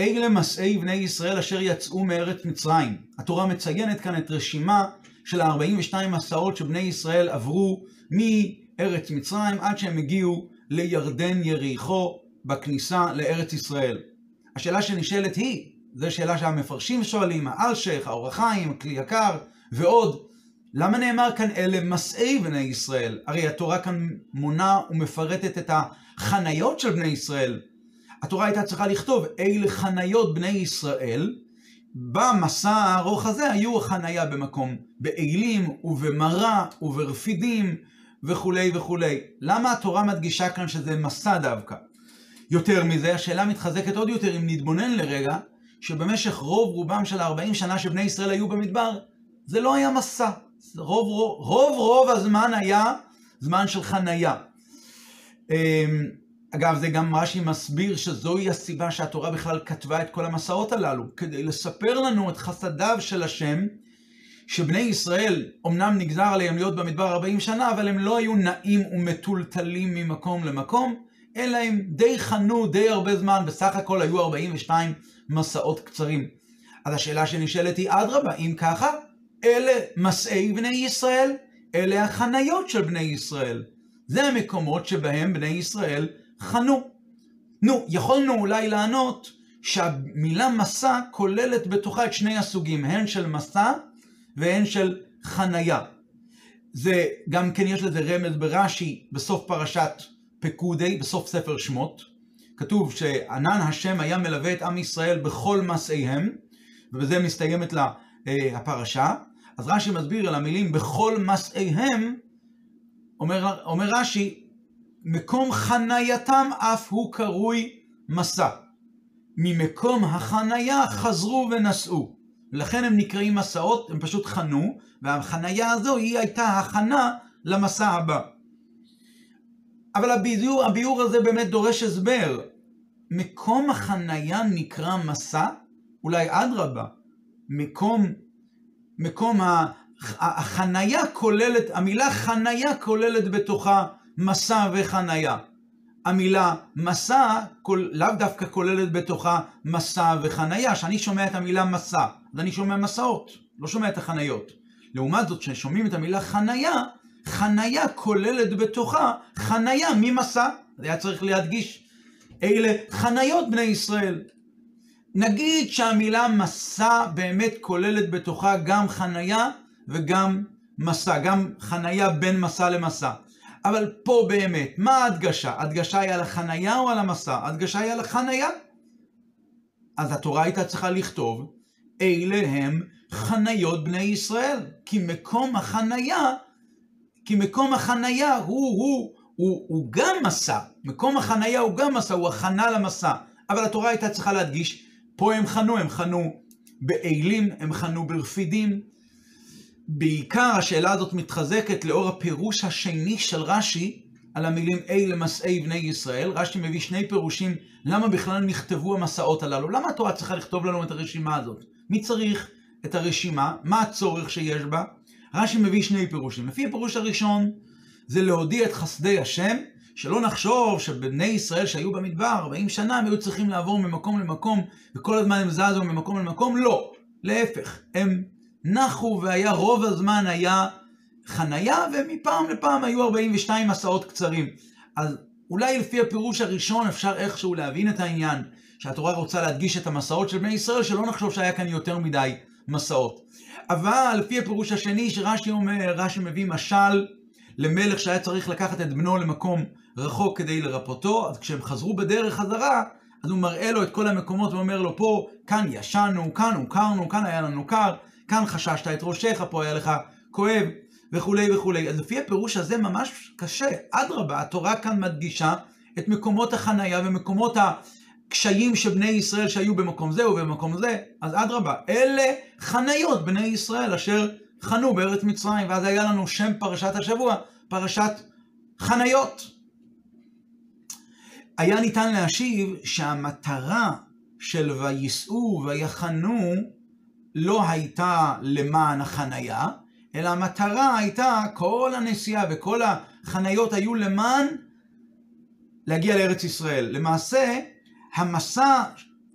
אלה מסעי בני ישראל אשר יצאו מארץ מצרים. התורה מציינת כאן את רשימה של ה-42 מסעות שבני ישראל עברו מארץ מצרים עד שהם הגיעו לירדן יריחו בכניסה לארץ ישראל. השאלה שנשאלת היא, זו שאלה שהמפרשים שואלים, האלשך, האור החיים, הכלי יקר ועוד, למה נאמר כאן אלה מסעי בני ישראל? הרי התורה כאן מונה ומפרטת את החניות של בני ישראל. התורה הייתה צריכה לכתוב אלה חניות בני ישראל, במסע הארוך הזה היו החניה במקום באלים ובמרה וברפידים וכולי וכולי. למה התורה מדגישה כאן שזה מסע דווקא? יותר מזה, השאלה מתחזקת עוד יותר אם נתבונן לרגע, שבמשך רוב רובם של 40 שנה שבני ישראל היו במדבר, זה לא היה מסע. רוב רוב, רוב, רוב הזמן היה זמן של חנייה. אגב, זה גם רש"י מסביר שזוהי הסיבה שהתורה בכלל כתבה את כל המסעות הללו, כדי לספר לנו את חסדיו של השם, שבני ישראל, אמנם נגזר עליהם להיות במדבר 40 שנה, אבל הם לא היו נעים ומטולטלים ממקום למקום, אלא הם די חנו די הרבה זמן, בסך הכל היו 42 מסעות קצרים. אז השאלה שנשאלת היא, אדרבה, אם ככה, אלה מסעי בני ישראל, אלה החניות של בני ישראל. זה המקומות שבהם בני ישראל חנו. נו, יכולנו אולי לענות שהמילה מסע כוללת בתוכה את שני הסוגים, הן של מסע והן של חניה. זה, גם כן יש לזה רמז ברש"י בסוף פרשת פקודי, בסוף ספר שמות. כתוב שענן השם היה מלווה את עם ישראל בכל מסעיהם, ובזה מסתיימת לה אה, הפרשה. אז רש"י מסביר על המילים בכל מסעיהם, אומר, אומר רש"י, מקום חנייתם אף הוא קרוי מסע. ממקום החנייה חזרו ונסעו. לכן הם נקראים מסעות, הם פשוט חנו, והחנייה הזו היא הייתה הכנה למסע הבא. אבל הביור, הביור הזה באמת דורש הסבר. מקום החנייה נקרא מסע? אולי אדרבה. מקום, מקום החנייה כוללת, המילה חנייה כוללת בתוכה מסע וחנייה. המילה מסע לאו דווקא כוללת בתוכה מסע וחנייה. כשאני שומע את המילה מסע, אז אני שומע מסעות, לא שומע את החניות. לעומת זאת, כששומעים את המילה חנייה, חנייה כוללת בתוכה חנייה ממסע. זה היה צריך להדגיש. אלה חניות בני ישראל. נגיד שהמילה מסע באמת כוללת בתוכה גם חנייה וגם מסע, גם חנייה בין מסע למסע. אבל פה באמת, מה ההדגשה? ההדגשה היא על החנייה או על המסע? ההדגשה היא על החנייה. אז התורה הייתה צריכה לכתוב, אלה הם חניות בני ישראל, כי מקום החנייה, כי מקום החנייה הוא, הוא, הוא, הוא גם מסע. מקום החנייה הוא גם מסע, הוא הכנה למסע. אבל התורה הייתה צריכה להדגיש, פה הם חנו, הם חנו באלים, הם חנו ברפידים, בעיקר השאלה הזאת מתחזקת לאור הפירוש השני של רש"י על המילים אלה מסעי בני ישראל. רש"י מביא שני פירושים למה בכלל נכתבו המסעות הללו. למה התורה צריכה לכתוב לנו את הרשימה הזאת? מי צריך את הרשימה? מה הצורך שיש בה? רש"י מביא שני פירושים. לפי הפירוש הראשון זה להודיע את חסדי השם, שלא נחשוב שבני ישראל שהיו במדבר 40 שנה הם היו צריכים לעבור ממקום למקום וכל הזמן הם זזו ממקום למקום. לא, להפך, הם נחו והיה רוב הזמן היה חנייה, ומפעם לפעם היו 42 מסעות קצרים. אז אולי לפי הפירוש הראשון אפשר איכשהו להבין את העניין, שהתורה רוצה להדגיש את המסעות של בני ישראל, שלא נחשוב שהיה כאן יותר מדי מסעות. אבל לפי הפירוש השני שרש"י אומר, רש"י מביא משל למלך שהיה צריך לקחת את בנו למקום רחוק כדי לרפותו, אז כשהם חזרו בדרך חזרה, אז הוא מראה לו את כל המקומות ואומר לו, פה, כאן ישנו, כאן הוכרנו, כאן היה לנו קר, כאן חששת את ראשך, פה היה לך כואב, וכולי וכולי. אז לפי הפירוש הזה ממש קשה. אדרבה, התורה כאן מדגישה את מקומות החנייה ומקומות הקשיים של בני ישראל שהיו במקום זה ובמקום זה. אז אדרבה, אלה חניות בני ישראל אשר חנו בארץ מצרים. ואז היה לנו שם פרשת השבוע, פרשת חניות. היה ניתן להשיב שהמטרה של וייסעו ויחנו לא הייתה למען החנייה, אלא המטרה הייתה, כל הנסיעה וכל החניות היו למען להגיע לארץ ישראל. למעשה, המסע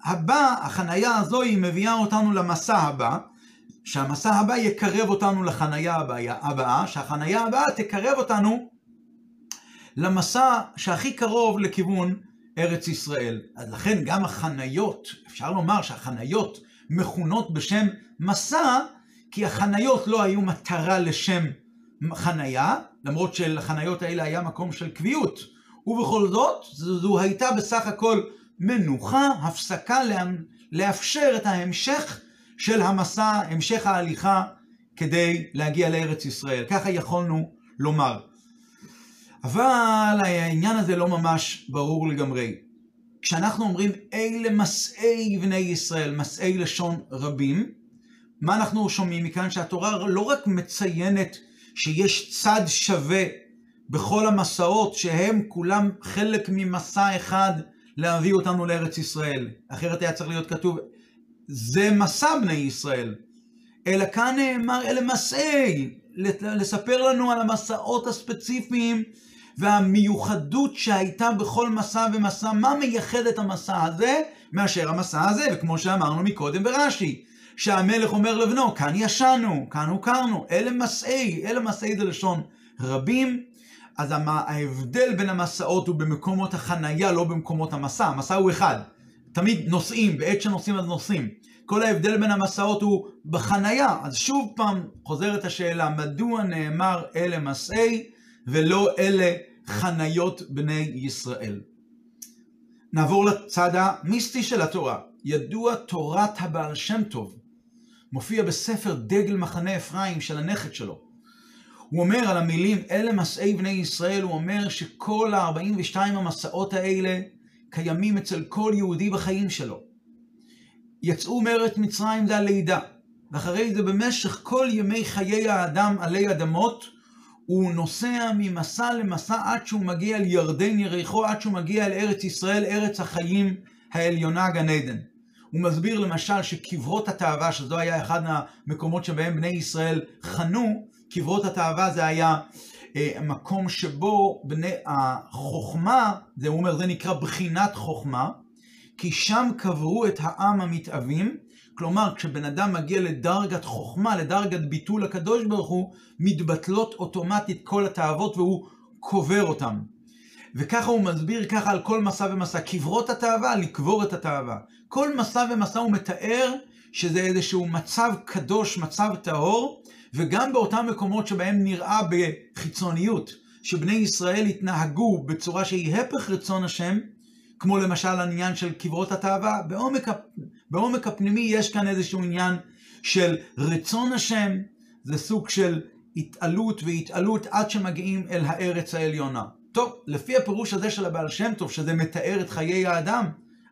הבא, החנייה הזו היא מביאה אותנו למסע הבא, שהמסע הבא יקרב אותנו לחנייה הבאה, שהחנייה הבאה תקרב אותנו למסע שהכי קרוב לכיוון ארץ ישראל. אז לכן גם החניות, אפשר לומר שהחניות מכונות בשם מסע, כי החניות לא היו מטרה לשם חניה, למרות שלחניות האלה היה מקום של קביעות. ובכל זאת, זו הייתה בסך הכל מנוחה, הפסקה לאפשר את ההמשך של המסע, המשך ההליכה כדי להגיע לארץ ישראל. ככה יכולנו לומר. אבל העניין הזה לא ממש ברור לגמרי. כשאנחנו אומרים אלה מסעי בני ישראל, מסעי לשון רבים, מה אנחנו שומעים מכאן? שהתורה לא רק מציינת שיש צד שווה בכל המסעות, שהם כולם חלק ממסע אחד להביא אותנו לארץ ישראל. אחרת היה צריך להיות כתוב, זה מסע בני ישראל. אלא כאן נאמר, אלה מסעי, לספר לנו על המסעות הספציפיים והמיוחדות שהייתה בכל מסע ומסע, מה מייחד את המסע הזה מאשר המסע הזה, וכמו שאמרנו מקודם ברש"י, שהמלך אומר לבנו, כאן ישנו, כאן הוכרנו, אלה מסעי, אלה מסעי זה לשון רבים, אז ההבדל בין המסעות הוא במקומות החנייה, לא במקומות המסע, המסע הוא אחד, תמיד נוסעים, בעת שנוסעים אז נוסעים. כל ההבדל בין המסעות הוא בחנייה. אז שוב פעם חוזרת השאלה, מדוע נאמר אלה מסעי ולא אלה חניות בני ישראל? נעבור לצד המיסטי של התורה. ידוע תורת הבעל שם טוב. מופיע בספר דגל מחנה אפרים של הנכד שלו. הוא אומר על המילים אלה מסעי בני ישראל, הוא אומר שכל ה-42 המסעות האלה קיימים אצל כל יהודי בחיים שלו. יצאו מארץ מצרים זה הלידה, ואחרי זה במשך כל ימי חיי האדם עלי אדמות, הוא נוסע ממסע למסע עד שהוא מגיע לירדן יריחו, עד שהוא מגיע לארץ ישראל, ארץ החיים העליונה גן עדן. הוא מסביר למשל שקברות התאווה, שזו היה אחד מהמקומות שבהם בני ישראל חנו, קברות התאווה זה היה אה, מקום שבו בני החוכמה, זה הוא אומר, זה נקרא בחינת חוכמה, כי שם קברו את העם המתאבים, כלומר כשבן אדם מגיע לדרגת חוכמה, לדרגת ביטול הקדוש ברוך הוא, מתבטלות אוטומטית כל התאוות והוא קובר אותם. וככה הוא מסביר ככה על כל מסע ומסע, קברות התאווה, לקבור את התאווה. כל מסע ומסע הוא מתאר שזה איזשהו מצב קדוש, מצב טהור, וגם באותם מקומות שבהם נראה בחיצוניות שבני ישראל התנהגו בצורה שהיא הפך רצון השם, כמו למשל העניין של קברות התאווה, בעומק, בעומק הפנימי יש כאן איזשהו עניין של רצון השם, זה סוג של התעלות והתעלות עד שמגיעים אל הארץ העליונה. טוב, לפי הפירוש הזה של הבעל שם טוב, שזה מתאר את חיי האדם,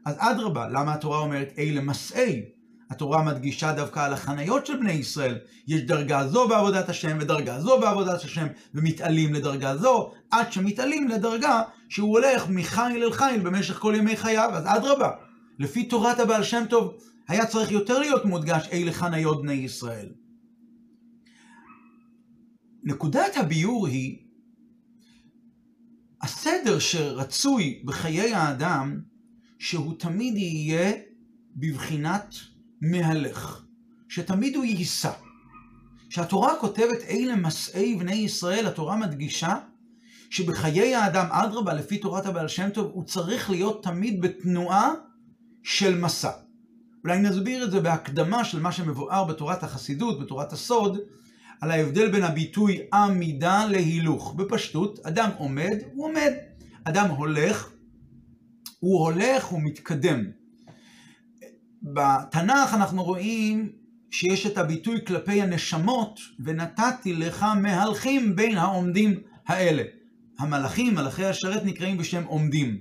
אז אדרבה, למה התורה אומרת אלה מסעי? התורה מדגישה דווקא על החניות של בני ישראל. יש דרגה זו בעבודת השם ודרגה זו בעבודת השם, ומתעלים לדרגה זו, עד שמתעלים לדרגה שהוא הולך מחיל אל חיל במשך כל ימי חייו. אז אדרבה, לפי תורת הבעל שם טוב, היה צריך יותר להיות מודגש אלה חניות בני ישראל. נקודת הביור היא הסדר שרצוי בחיי האדם, שהוא תמיד יהיה בבחינת מהלך, שתמיד הוא יישא. כשהתורה כותבת אלה מסעי בני ישראל, התורה מדגישה שבחיי האדם, אדרבה, לפי תורת הבעל שם טוב, הוא צריך להיות תמיד בתנועה של מסע. אולי נסביר את זה בהקדמה של מה שמבואר בתורת החסידות, בתורת הסוד, על ההבדל בין הביטוי עמידה להילוך. בפשטות, אדם עומד, הוא עומד. אדם הולך, הוא הולך, הוא מתקדם. בתנ"ך אנחנו רואים שיש את הביטוי כלפי הנשמות, ונתתי לך מהלכים בין העומדים האלה. המלאכים, מלאכי השרת, נקראים בשם עומדים.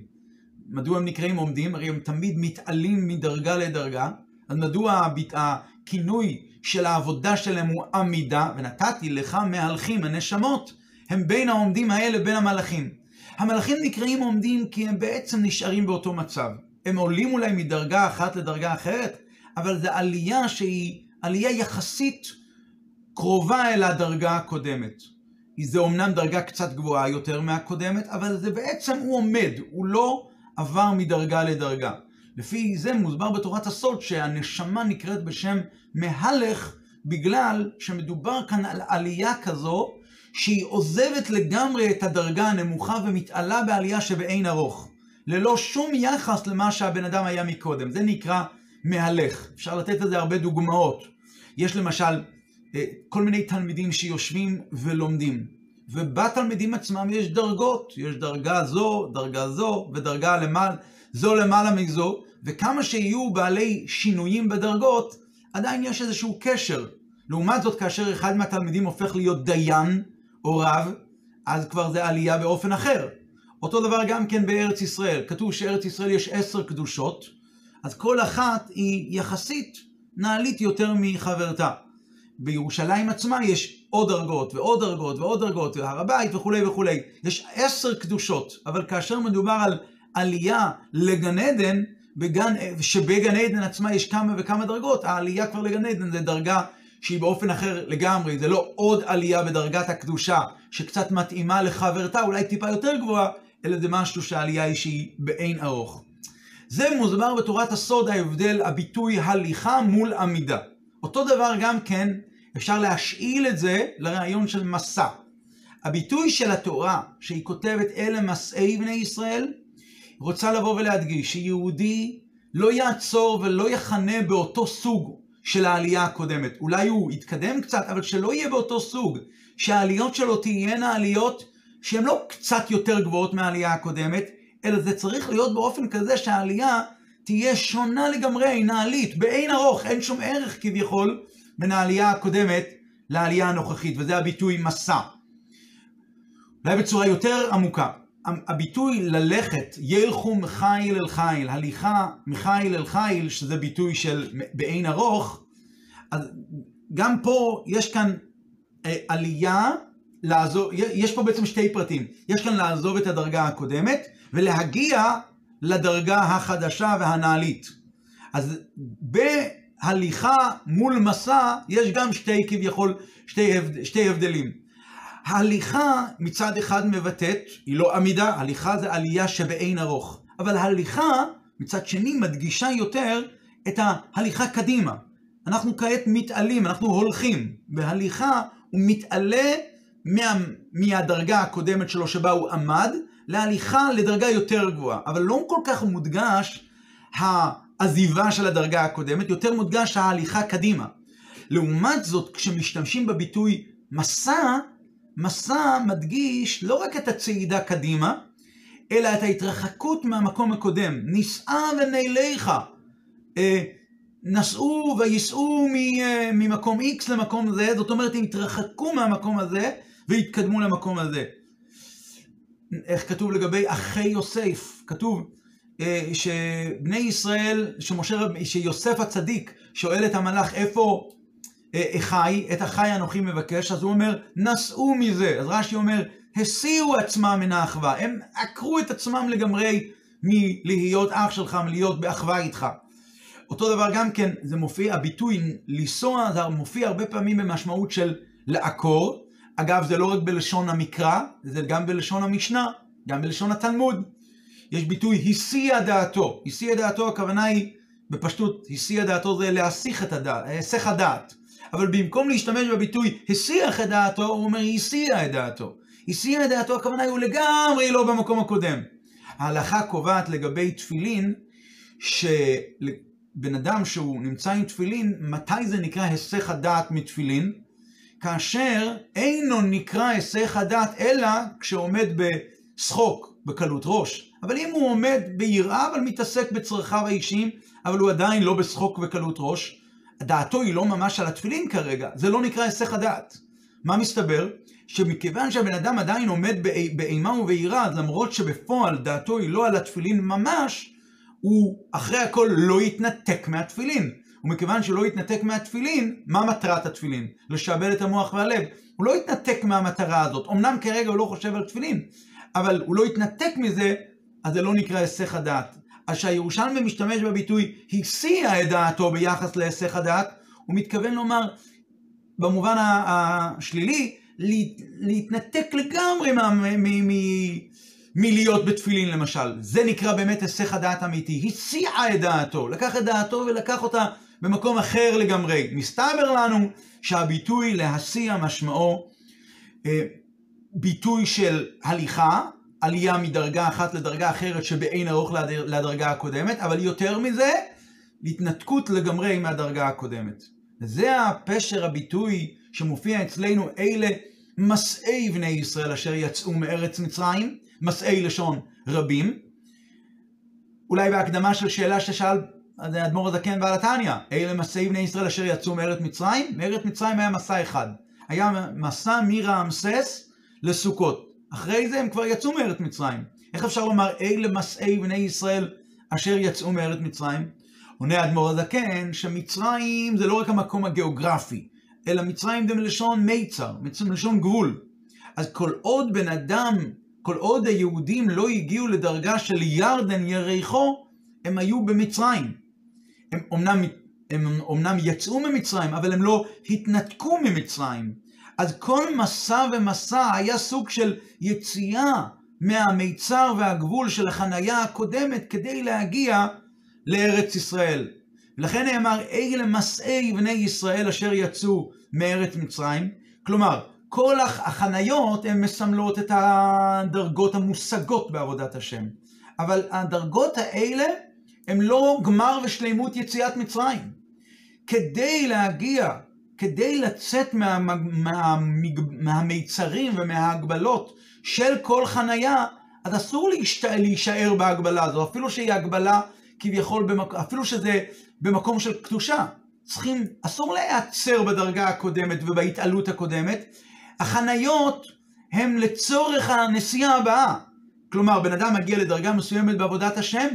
מדוע הם נקראים עומדים? הרי הם תמיד מתעלים מדרגה לדרגה. אז מדוע הכינוי של העבודה שלהם הוא עמידה, ונתתי לך מהלכים, הנשמות, הם בין העומדים האלה, בין המלאכים. המלאכים נקראים עומדים כי הם בעצם נשארים באותו מצב. הם עולים אולי מדרגה אחת לדרגה אחרת, אבל זו עלייה שהיא עלייה יחסית קרובה אל הדרגה הקודמת. זה אומנם דרגה קצת גבוהה יותר מהקודמת, אבל זה בעצם הוא עומד, הוא לא עבר מדרגה לדרגה. לפי זה מוסבר בתורת הסוד שהנשמה נקראת בשם מהלך בגלל שמדובר כאן על עלייה כזו שהיא עוזבת לגמרי את הדרגה הנמוכה ומתעלה בעלייה שבאין ארוך. ללא שום יחס למה שהבן אדם היה מקודם. זה נקרא מהלך. אפשר לתת לזה הרבה דוגמאות. יש למשל אה, כל מיני תלמידים שיושבים ולומדים, ובתלמידים עצמם יש דרגות. יש דרגה זו, דרגה זו, ודרגה למעלה, זו למעלה מזו, וכמה שיהיו בעלי שינויים בדרגות, עדיין יש איזשהו קשר. לעומת זאת, כאשר אחד מהתלמידים הופך להיות דיין או רב, אז כבר זה עלייה באופן אחר. אותו דבר גם כן בארץ ישראל. כתוב שארץ ישראל יש עשר קדושות, אז כל אחת היא יחסית נעלית יותר מחברתה. בירושלים עצמה יש עוד דרגות ועוד דרגות ועוד דרגות, והר הבית וכולי וכולי. יש עשר קדושות, אבל כאשר מדובר על עלייה לגן עדן, בגן, שבגן עדן עצמה יש כמה וכמה דרגות, העלייה כבר לגן עדן זה דרגה שהיא באופן אחר לגמרי, זה לא עוד עלייה בדרגת הקדושה שקצת מתאימה לחברתה, אולי טיפה יותר גבוהה, אלא זה משהו שהעלייה היא שהיא באין ארוך. זה מוסבר בתורת הסוד ההבדל, הביטוי הליכה מול עמידה. אותו דבר גם כן, אפשר להשאיל את זה לרעיון של מסע. הביטוי של התורה שהיא כותבת אלה מסעי בני ישראל, רוצה לבוא ולהדגיש שיהודי לא יעצור ולא יחנה באותו סוג של העלייה הקודמת. אולי הוא יתקדם קצת, אבל שלא יהיה באותו סוג. שהעליות שלו תהיינה עליות שהן לא קצת יותר גבוהות מהעלייה הקודמת, אלא זה צריך להיות באופן כזה שהעלייה תהיה שונה לגמרי, נעלית, באין ארוך, אין שום ערך כביכול בין העלייה הקודמת לעלייה הנוכחית, וזה הביטוי מסע. אולי בצורה יותר עמוקה, הביטוי ללכת, ילכו מחיל אל חיל, הליכה מחיל אל חיל, שזה ביטוי של באין ארוך, אז גם פה יש כאן אה, עלייה, לעזוב, יש פה בעצם שתי פרטים, יש כאן לעזוב את הדרגה הקודמת ולהגיע לדרגה החדשה והנעלית. אז בהליכה מול מסע יש גם שתי כביכול, שתי, הבד, שתי הבדלים. ההליכה מצד אחד מבטאת, היא לא עמידה, הליכה זה עלייה שבאין ארוך. אבל ההליכה מצד שני מדגישה יותר את ההליכה קדימה. אנחנו כעת מתעלים, אנחנו הולכים. בהליכה הוא מתעלה מה, מהדרגה הקודמת שלו שבה הוא עמד, להליכה לדרגה יותר גבוהה. אבל לא כל כך מודגש העזיבה של הדרגה הקודמת, יותר מודגש ההליכה קדימה. לעומת זאת, כשמשתמשים בביטוי מסע, מסע מדגיש לא רק את הצעידה קדימה, אלא את ההתרחקות מהמקום הקודם. נישאה ונעליך. אה, נסעו וייסעו אה, ממקום X למקום זה, זאת אומרת, הם התרחקו מהמקום הזה והתקדמו למקום הזה. איך כתוב לגבי אחי יוסף? כתוב אה, שבני ישראל, שמשה, שיוסף הצדיק שואל את המלאך איפה אחי, את אחי אנוכי מבקש, אז הוא אומר, נסעו מזה. אז רש"י אומר, הסירו עצמם מן האחווה. הם עקרו את עצמם לגמרי מלהיות אח שלך, מלהיות באחווה איתך. אותו דבר גם כן, זה מופיע, הביטוי לנסוע, זה מופיע הרבה פעמים במשמעות של לעקור. אגב, זה לא רק בלשון המקרא, זה גם בלשון המשנה, גם בלשון התלמוד. יש ביטוי הסיע דעתו. הסיע דעתו, הכוונה היא, בפשטות, הסיע דעתו זה להסיח את הדעת, היסח הדעת. אבל במקום להשתמש בביטוי הסיח את דעתו, הוא אומר הסיע את דעתו. הסיע את דעתו, הכוונה היא הוא לגמרי לא במקום הקודם. ההלכה קובעת לגבי תפילין, שבן אדם שהוא נמצא עם תפילין, מתי זה נקרא היסח הדעת מתפילין? כאשר אינו נקרא היסח הדעת, אלא כשעומד בשחוק, בקלות ראש. אבל אם הוא עומד ביראה, אבל מתעסק בצרכיו האישיים, אבל הוא עדיין לא בשחוק וקלות ראש, דעתו היא לא ממש על התפילין כרגע, זה לא נקרא היסח הדעת. מה מסתבר? שמכיוון שהבן אדם עדיין עומד באימה וביראה, למרות שבפועל דעתו היא לא על התפילין ממש, הוא אחרי הכל לא יתנתק מהתפילין. ומכיוון שלא יתנתק מהתפילין, מה מטרת התפילין? לשעבד את המוח והלב. הוא לא יתנתק מהמטרה הזאת. אמנם כרגע הוא לא חושב על תפילין, אבל הוא לא יתנתק מזה, אז זה לא נקרא היסח הדעת. אז שהירושלמי משתמש בביטוי הסיע את דעתו ביחס להיסח הדעת, הוא מתכוון לומר, במובן השלילי, להתנתק לגמרי מלהיות בתפילין למשל. זה נקרא באמת היסח הדעת אמיתי. הסיעה את דעתו, לקח את דעתו ולקח אותה במקום אחר לגמרי. מסתבר לנו שהביטוי להסיע משמעו אה, ביטוי של הליכה, עלייה מדרגה אחת לדרגה אחרת שבאין ארוך לדרגה הקודמת, אבל יותר מזה, התנתקות לגמרי מהדרגה הקודמת. וזה הפשר הביטוי שמופיע אצלנו, אלה מסעי בני ישראל אשר יצאו מארץ מצרים, מסעי לשון רבים. אולי בהקדמה של שאלה ששאל האדמו"ר הזקן בעל התניא, אלה מסעי בני ישראל אשר יצאו מארץ מצרים? מארץ מצרים היה מסע אחד. היה מסע מרעמסס לסוכות. אחרי זה הם כבר יצאו מארץ מצרים. איך אפשר לומר אלה מסעי בני ישראל אשר יצאו מארץ מצרים? עונה האדמו"ר הזקן שמצרים זה לא רק המקום הגיאוגרפי, אלא מצרים זה מלשון מיצר, מלשון גבול. אז כל עוד בן אדם, כל עוד היהודים לא הגיעו לדרגה של ירדן יריחו, הם היו במצרים. הם אומנם, הם אומנם יצאו ממצרים, אבל הם לא התנתקו ממצרים. אז כל מסע ומסע היה סוג של יציאה מהמיצר והגבול של החנייה הקודמת כדי להגיע לארץ ישראל. ולכן נאמר, אלה מסעי בני ישראל אשר יצאו מארץ מצרים. כלומר, כל החניות הן מסמלות את הדרגות המושגות בעבודת השם. אבל הדרגות האלה הן לא גמר ושלימות יציאת מצרים. כדי להגיע, כדי לצאת מה, מה, מה, מהמיצרים ומההגבלות של כל חניה, אז אסור להישאר בהגבלה הזו, אפילו שהיא הגבלה כביכול, במק... אפילו שזה במקום של קדושה. צריכים, אסור להיעצר בדרגה הקודמת ובהתעלות הקודמת. החניות הם לצורך הנסיעה הבאה. כלומר, בן אדם מגיע לדרגה מסוימת בעבודת השם,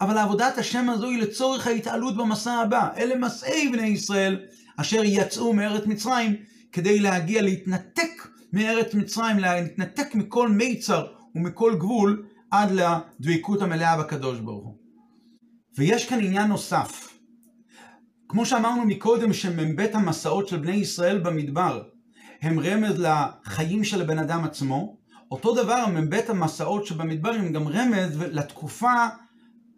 אבל עבודת השם הזו היא לצורך ההתעלות במסע הבא. אלה מסעי בני ישראל אשר יצאו מארץ מצרים כדי להגיע להתנתק מארץ מצרים, להתנתק מכל מיצר ומכל גבול עד לדבקות המלאה בקדוש ברוך הוא. ויש כאן עניין נוסף. כמו שאמרנו מקודם שמ"ב המסעות של בני ישראל במדבר הם רמז לחיים של הבן אדם עצמו, אותו דבר מ"ב המסעות שבמדבר הם גם רמז לתקופה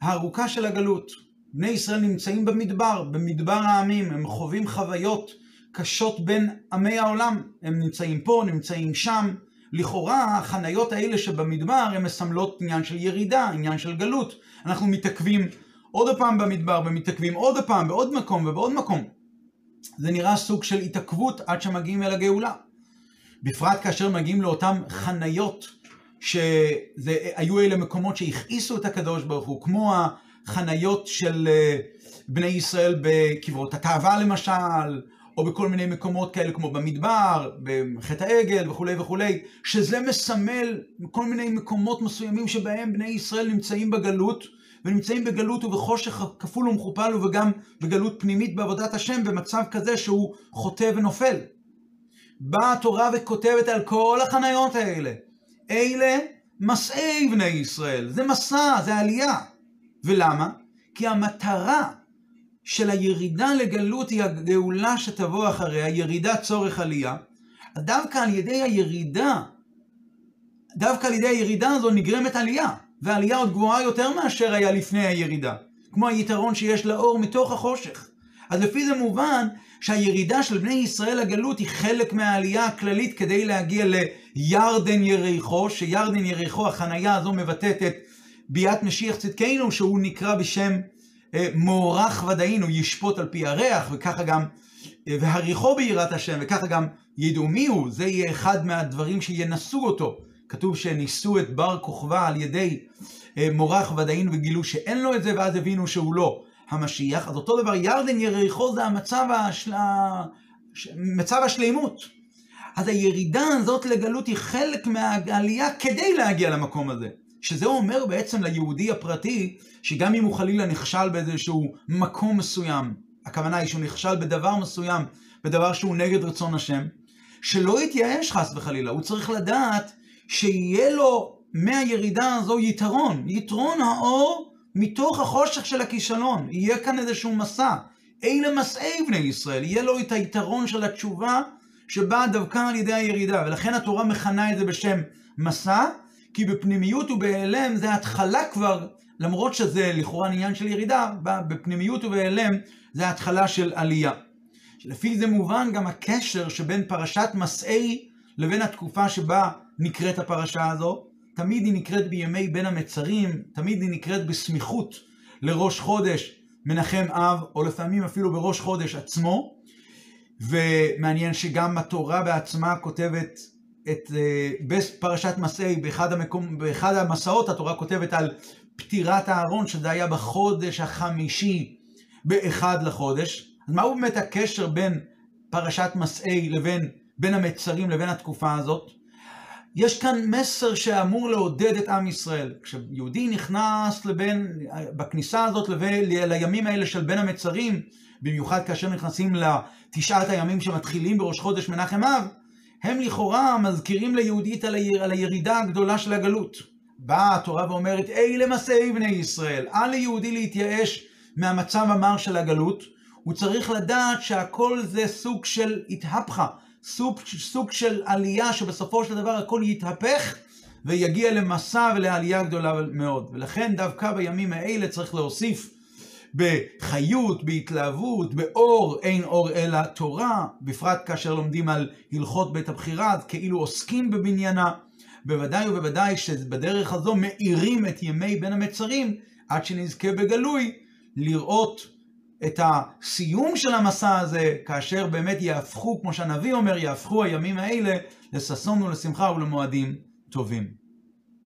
הארוכה של הגלות. בני ישראל נמצאים במדבר, במדבר העמים, הם חווים חוויות קשות בין עמי העולם. הם נמצאים פה, נמצאים שם. לכאורה החניות האלה שבמדבר הן מסמלות עניין של ירידה, עניין של גלות. אנחנו מתעכבים עוד פעם במדבר ומתעכבים עוד פעם בעוד מקום ובעוד מקום. זה נראה סוג של התעכבות עד שמגיעים אל הגאולה. בפרט כאשר מגיעים לאותן חניות שהיו אלה מקומות שהכעיסו את הקדוש ברוך הוא, כמו החניות של אה, בני ישראל בקברות התאווה למשל, או בכל מיני מקומות כאלה כמו במדבר, בחטא העגל וכולי וכולי, שזה מסמל כל מיני מקומות מסוימים שבהם בני ישראל נמצאים בגלות, ונמצאים בגלות ובחושך כפול ומכופל וגם בגלות פנימית בעבודת השם במצב כזה שהוא חוטא ונופל. באה התורה וכותבת על כל החניות האלה. אלה מסעי בני ישראל, זה מסע, זה עלייה. ולמה? כי המטרה של הירידה לגלות היא הגאולה שתבוא אחריה, ירידה צורך עלייה. דווקא על ידי הירידה, דווקא על ידי הירידה הזו נגרמת עלייה. ועלייה עוד גבוהה יותר מאשר היה לפני הירידה. כמו היתרון שיש לאור מתוך החושך. אז לפי זה מובן שהירידה של בני ישראל לגלות היא חלק מהעלייה הכללית כדי להגיע לירדן יריחו, שירדן יריחו, החנייה הזו מבטאת את ביאת משיח צדקנו, שהוא נקרא בשם אה, מוערך ודאינו, ישפוט על פי הריח, וככה גם, אה, והריחו ביראת השם, וככה גם ידעו מי הוא, זה יהיה אחד מהדברים שינסו אותו. כתוב שניסו את בר כוכבא על ידי אה, מורח ודאין וגילו שאין לו את זה, ואז הבינו שהוא לא המשיח. אז אותו דבר, ירדן יריחו זה המצב השל... מצב השלימות. אז הירידה הזאת לגלות היא חלק מהעלייה כדי להגיע למקום הזה. שזה אומר בעצם ליהודי הפרטי, שגם אם הוא חלילה נכשל באיזשהו מקום מסוים, הכוונה היא שהוא נכשל בדבר מסוים, בדבר שהוא נגד רצון השם, שלא יתייאש חס וחלילה, הוא צריך לדעת שיהיה לו מהירידה הזו יתרון, יתרון האור מתוך החושך של הכישלון. יהיה כאן איזשהו מסע. אלה מסעי בני ישראל, יהיה לו את היתרון של התשובה שבאה דווקא על ידי הירידה. ולכן התורה מכנה את זה בשם מסע, כי בפנימיות ובהיעלם זה התחלה כבר, למרות שזה לכאורה עניין של ירידה, בפנימיות ובהיעלם זה התחלה של עלייה. לפי זה מובן גם הקשר שבין פרשת מסעי לבין התקופה שבה נקראת הפרשה הזו. תמיד היא נקראת בימי בין המצרים, תמיד היא נקראת בסמיכות לראש חודש מנחם אב, או לפעמים אפילו בראש חודש עצמו. ומעניין שגם התורה בעצמה כותבת את, אה, בפרשת מסעי, באחד, המקום, באחד המסעות התורה כותבת על פטירת הארון, שזה היה בחודש החמישי באחד לחודש. אז מהו באמת הקשר בין פרשת מסעי לבין בין המצרים לבין התקופה הזאת? יש כאן מסר שאמור לעודד את עם ישראל. כשיהודי נכנס לבין, בכניסה הזאת לבין, לימים האלה של בין המצרים, במיוחד כאשר נכנסים לתשעת הימים שמתחילים בראש חודש מנחם אב, הם לכאורה מזכירים ליהודית על, היר, על הירידה הגדולה של הגלות. באה התורה ואומרת, אלה מסעי בני ישראל, אל ליהודי להתייאש מהמצב המר של הגלות, הוא צריך לדעת שהכל זה סוג של התהפכה, סוג, סוג של עלייה שבסופו של דבר הכל יתהפך ויגיע למסע ולעלייה גדולה מאוד. ולכן דווקא בימים האלה צריך להוסיף בחיות, בהתלהבות, באור, אין אור אלא תורה, בפרט כאשר לומדים על הלכות בית הבחירה, כאילו עוסקים בבניינה. בוודאי ובוודאי שבדרך הזו מאירים את ימי בין המצרים עד שנזכה בגלוי לראות את הסיום של המסע הזה, כאשר באמת יהפכו, כמו שהנביא אומר, יהפכו הימים האלה לששון ולשמחה ולמועדים טובים.